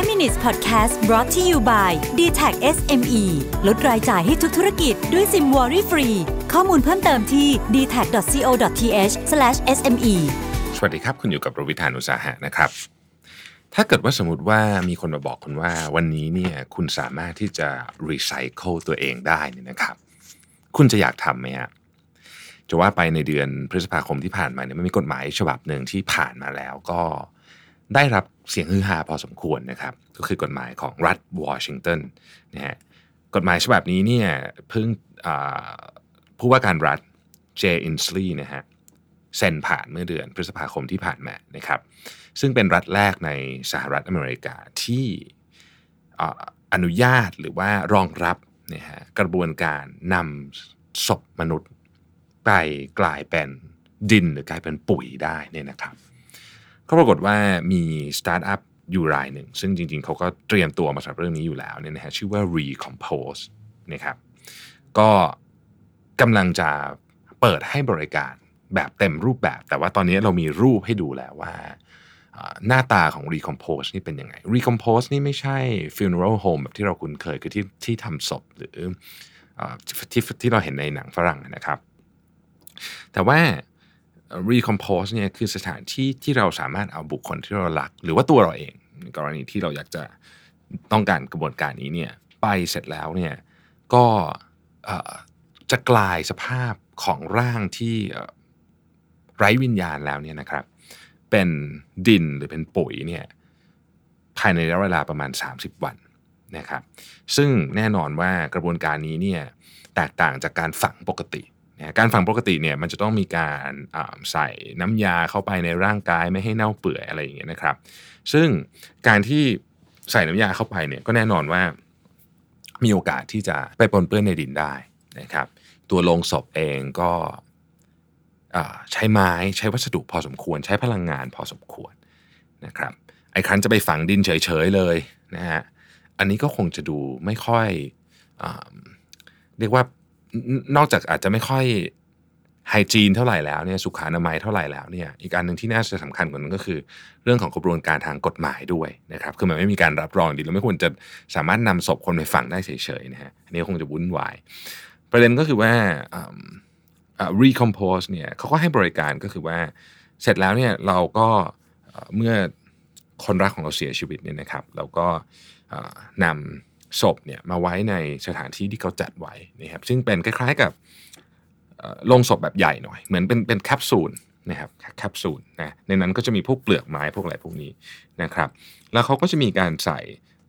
5 Minutes Podcast brought to you by d t a c SME ลดรายจ่ายให้ทุกธุรกิจด้วยซิม Worry Free ข้อมูลเพิ่มเติมที่ d t a c c o t h s m e สวัสดีครับ คุณอยู่กับรวิศ หาญอุตสาหะนะครับ ถ้าเกิดว่าสมมติว่ามีคนมาบอกคุณว่าวันนี้เนี่ยคุณสามารถที่จะรีไซเคิลตัวเองได้นี่นะครับ คุณจะอยากทำไหมฮะจะว่าไปในเดือนพฤษภาคมที่ผ่านมาเนี่ยมันมีกฎหมายฉบับหนึ่งที่ผ่านมาแล้วก็ได้รับ เสียงฮือฮาพอสมควรนะครับ ก็คือกฎหมายของรัฐวอชิงตันนะฮะกฎหมายฉบับนี้เนี่ยเพิ่งผู้ว่าการรัฐเจอินสลีย์นะฮะเซ็นผ่านเมื่อเดือนพฤษภาคมที่ผ่านมานะครับ ซึ่งเป็นรัฐแรกในสหรัฐอเมริกาที่ออนุญาตหรือว่ารองรับนะฮะกระบวนการนำศพมนุษย์ไปกลายเป็นดินหรือกลายเป็นปุ๋ยได้เนี่ยนะครับ ก็ปรากฏว่ามีสตาร์ทอัพอยู่รายหนึ่ง ซึ่งจริงๆ เขาก็เตรียมตัวมาสำหรับเรื่องนี้อยู่แล้วเนี่ยนะฮะชื่อว่า Recompose นะครับก็กำลังจะเปิดให้บริการแบบเต็มรูปแบบ แต่ว่าตอนนี้เรามีรูปให้ดูแล้วว่าหน้าตาของ Recompose นี่เป็นยังไง Recompose นี่ไม่ใช่ funeral home แบบที่เราคุ้นเคยคือที่ที่ทำศพหรืออ่าที่ที่เราเห็นในหนังฝรั่งนะครับ แต่ว่า recompose เนี่ยคือสถานที่ที่เราสามารถเอาบุคคลที่เรารัก หรือว่าตัวเราเอง กรณีที่เราอยากจะต้องการกระบวนการนี้เนี่ยไปเสร็จแล้วเนี่ยก็จะกลายสภาพของร่างที่ไร้วิญญาณแล้วเนี่ยนะครับ เป็นดินหรือเป็นปุ๋ยเนี่ยภายในระยะเวลาประมาณ 30 วันนะครับ ซึ่งแน่นอนว่ากระบวนการนี้เนี่ยแตกต่างจากการฝังปกติ การฝังปกติเนี่ยมันจะต้องมีการใส่น้ำยาเข้าไปในร่างกายไม่ให้เน่าเปื่อยอะไรอย่างเงี้ยนะครับ ซึ่งการที่ใส่น้ำยาเข้าไปเนี่ยก็แน่นอนว่า มีโอกาสที่จะไปปนเปื้อนในดินได้นะครับ ตัวลงศพเองก็ใช้ไม้ใช้วัสดุพอสมควร ใช้พลังงานพอสมควรนะครับไอ้ครั้นจะไปฝังดินเฉยๆเลยนะฮะอันนี้ก็คงจะดูไม่ค่อยอเรียกว่า นอกจากอาจจะไม่ค่อยไฮจีนเท่าไหร่แล้วเนี่ยสุขอนามัยเท่าไหร่แล้วเนี่ยอีกอันหนึ่งที่น่าจะสำคัญกว่านั้นก็คือ เรื่องของกระบวนการทางกฎหมายด้วยนะครับคือมันไม่มีการรับรองดีเราไม่ควรจะสามารถนำศพคนไปฝังได้เฉยๆนะฮะอันนี้คงจะวุ่นวาย ประเด็นก็คือว่าอืมอ่า recompose เนี่ยเขาก็ให้บริการก็คือว่าเสร็จแล้วเนี่ยเราก็เมื่อคนรักของเราเสียชีวิตเนี่ยนะครับ เราก็นำ ศพเนี่ยมาไว้ในสถานที่ที่เขาจัดไว้นะครับซึ่งเป็นคล้ายๆกับโลงศพแบบใหญ่หน่อย เหมือนเป็นเป็นแคปซูลนะครับแคปซูลนะในนั้นก็จะมีพวกเปลือกไม้พวกอะไรพวกนี้นะครับ แล้วเขาก็จะมีการใส่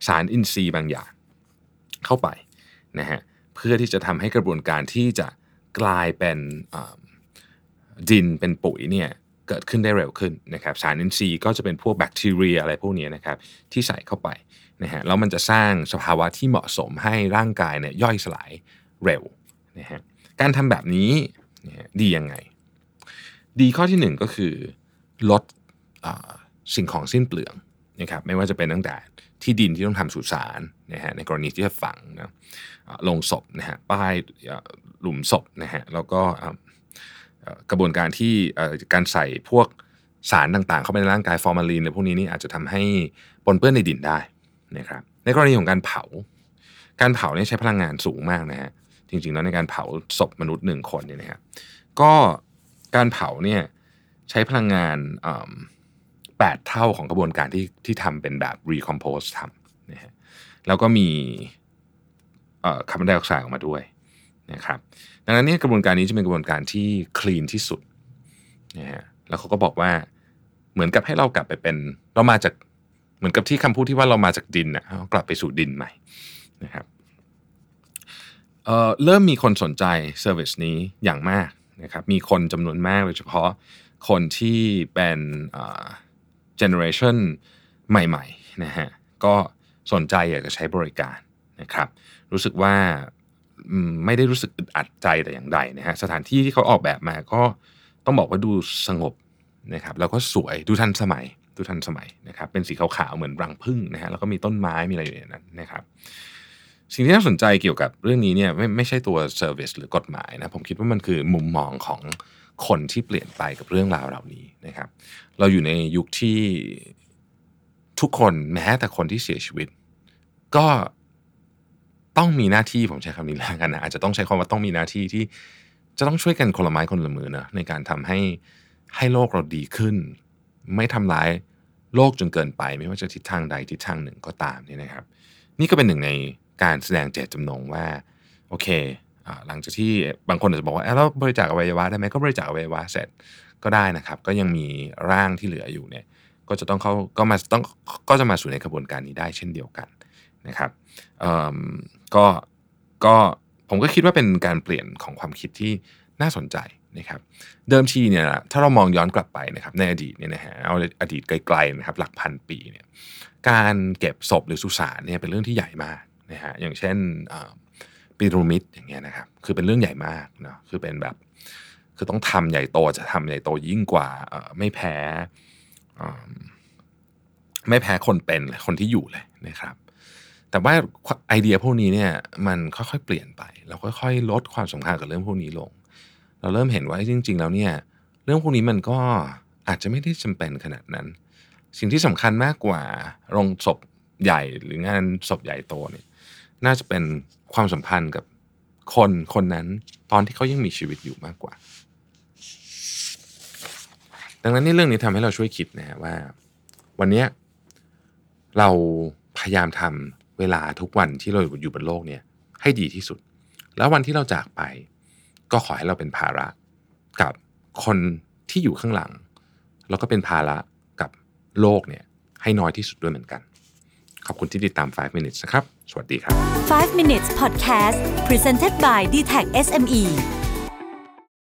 สารอินทรีย์บางอย่างเข้าไปนะฮะเพื่อที่จะทำให้กระบวนการที่จะกลายเป็นดินเป็นปุ๋ยเนี่ย เกิดขึ้นได้เร็วขึ้นนะครับสารอินทรีย์ก็จะเป็นพวกแบคทีเรียอะไรพวกนี้นะครับที่ใส่เข้าไปนะฮะแล้วมันจะสร้างสภาวะที่เหมาะสมให้ร่างกายเนี่ยย่อยสลายเร็วนะฮะการทำแบบนี้นะดียังไง ดีข้อที่หนึ่งก็คือลดอสิ่งของสิ้นเปลืองนะครับไม่ว่าจะเป็นตั้งแต่ที่ดินที่ต้องทำสุสานนะฮะในกรณีที่จะฝังนะลงศพนะฮะป้ายหลุมศพนะฮะแล้วก็ กระบวนการที่การใส่พวกสารต่างๆ เข้าไปในร่างกายฟอร์มาลีนหรือพวกนี้นี่อาจจะทำให้ปนเปื้อนในดินได้นะครับในกรณีของการเผา การเผาเนี่ยใช้พลังงานสูงมากนะฮะจริงๆแล้วในการเผาศพมนุษย์หนึ่งคนเนี่ยนะครับก็การเผาเนี่ยใช้พลังงานแปดเท่าของกระบวนการที่ที่ทำเป็นแบบ recompose ทำนะฮะแล้วก็มีคาร์บอนไดออกไซด์ออกมาด้วย นะครับดังนั้นเนี่ยกระบวนการนี้จะเป็นกระบวนการที่คลีนที่สุดนะฮะแล้วเขาก็บอกว่าเหมือนกับให้เรากลับไปเป็นเรามาจากเหมือนกับที่คำพูดที่ว่าเรามาจากดินนะเรากลับไปสู่ดินใหม่นะครับเอ่อเริ่มมีคนสนใจเซอร์วิสนี้อย่างมากนะครับมีคนจำนวนมากโดยเฉพาะคนที่เป็นเจเนอเรชันใหม่ๆนะฮะก็สนใจอยากจะใช้บริการนะครับ รู้สึกว่า ไม่ได้รู้สึกอึดอัดใจแต่อย่างใดนะฮะสถานที่ที่เขาออกแบบมาก็ต้องบอกว่าดูสงบนะครับแล้วก็สวยดูทันสมัยดูทันสมัยนะครับเป็นสีขาวๆเหมือนรังผึ้งนะฮะแล้วก็มีต้นไม้มีอะไรอยู่ในนั้นนะครับสิ่งที่น่าสนใจเกี่ยวกับเรื่องนี้เนี่ยไม่ไม่ใช่ตัว service หรือกฎหมายนะผมคิดว่ามันคือมุมมองของคนที่เปลี่ยนไปกับเรื่องราวเหล่านี้นะครับ เราอยู่ในยุคที่ทุกคนแม้แต่คนที่เสียชีวิต ก็ ต้องมีหน้าที่ผมใช้คำนี้แล้วกันนะอาจจะต้องใช้คำว่าต้องมีหน้าที่ที่จะต้องช่วยกันคนละไม้คนละมือนะในการทำให้ให้โลกเราดีขึ้น ไม่ทำร้ายโลกจนเกินไป ไม่ว่าจะทิศทางใดทิศทางหนึ่งก็ตามนี่นะครับ นี่ก็เป็นหนึ่งในการแสดงเจตจำนงว่าโอเคหลังจากที่บางคนอาจจะบอกว่าแล้วบริจาคอวัยวะได้ไหมก็บริจาคอวัยวะเสร็จก็ได้นะครับ ก็ยังมีร่างที่เหลืออยู่เนี่ยก็จะต้องเข้าก็มาต้องก็จะมาสู่ในกระบวนการนี้ได้เช่นเดียวกัน นะครับก็ก็ผมก็คิดว่าเป็นการเปลี่ยนของความคิดที่น่าสนใจนะครับเดิมทีเนี่ยถ้าเรามองย้อนกลับไปนะครับในอดีตเนี่ยนะฮะเอาอดีตไกลๆนะครับหลักพันปีเนี่ยการเก็บศพหรือสุสานเนี่ยเป็นเรื่องที่ใหญ่มากนะฮะอย่างเช่นปีระมิดอย่างเงี้ยนะครับคือเป็นเรื่องใหญ่มากเนาะคือเป็นแบบคือต้องทำใหญ่โตจะทำใหญ่โตยิ่งกว่าไม่แพ้ไม่แพ้คนเป็นคนที่อยู่เลยนะครับ แต่ว่าไอเดียพวกนี้เนี่ยมันค่อยๆเปลี่ยนไป เราค่อยๆ ลดความสำคัญกับเรื่องพวกนี้ลง เราเริ่มเห็นว่าจริง ๆ แล้วเนี่ยเรื่องพวกนี้มันก็อาจจะไม่ได้จำเป็นขนาดนั้น สิ่งที่สำคัญมากกว่าโรงศพใหญ่หรืองานศพใหญ่โตเนี่ยน่าจะเป็นความสัมพันธ์กับคนคนนั้นตอนที่เขายังมีชีวิตอยู่มากกว่า ดังนั้นในเรื่องนี้ทำให้เราช่วยคิดนะฮะว่า วันนี้เราพยายามทำ เวลาทุกวันที่เราอยู่บนโลกเนี่ยให้ดีที่สุด แล้ววันที่เราจากไป ก็ขอให้เราเป็นภาระกับคนที่อยู่ข้างหลัง แล้วก็เป็นภาระกับโลกเนี่ยให้น้อยที่สุดด้วยเหมือนกัน ขอบคุณที่ติดตาม 5 minutes นะครับ สวัสดีครับ 5 minutes podcast presented by d t e c h SME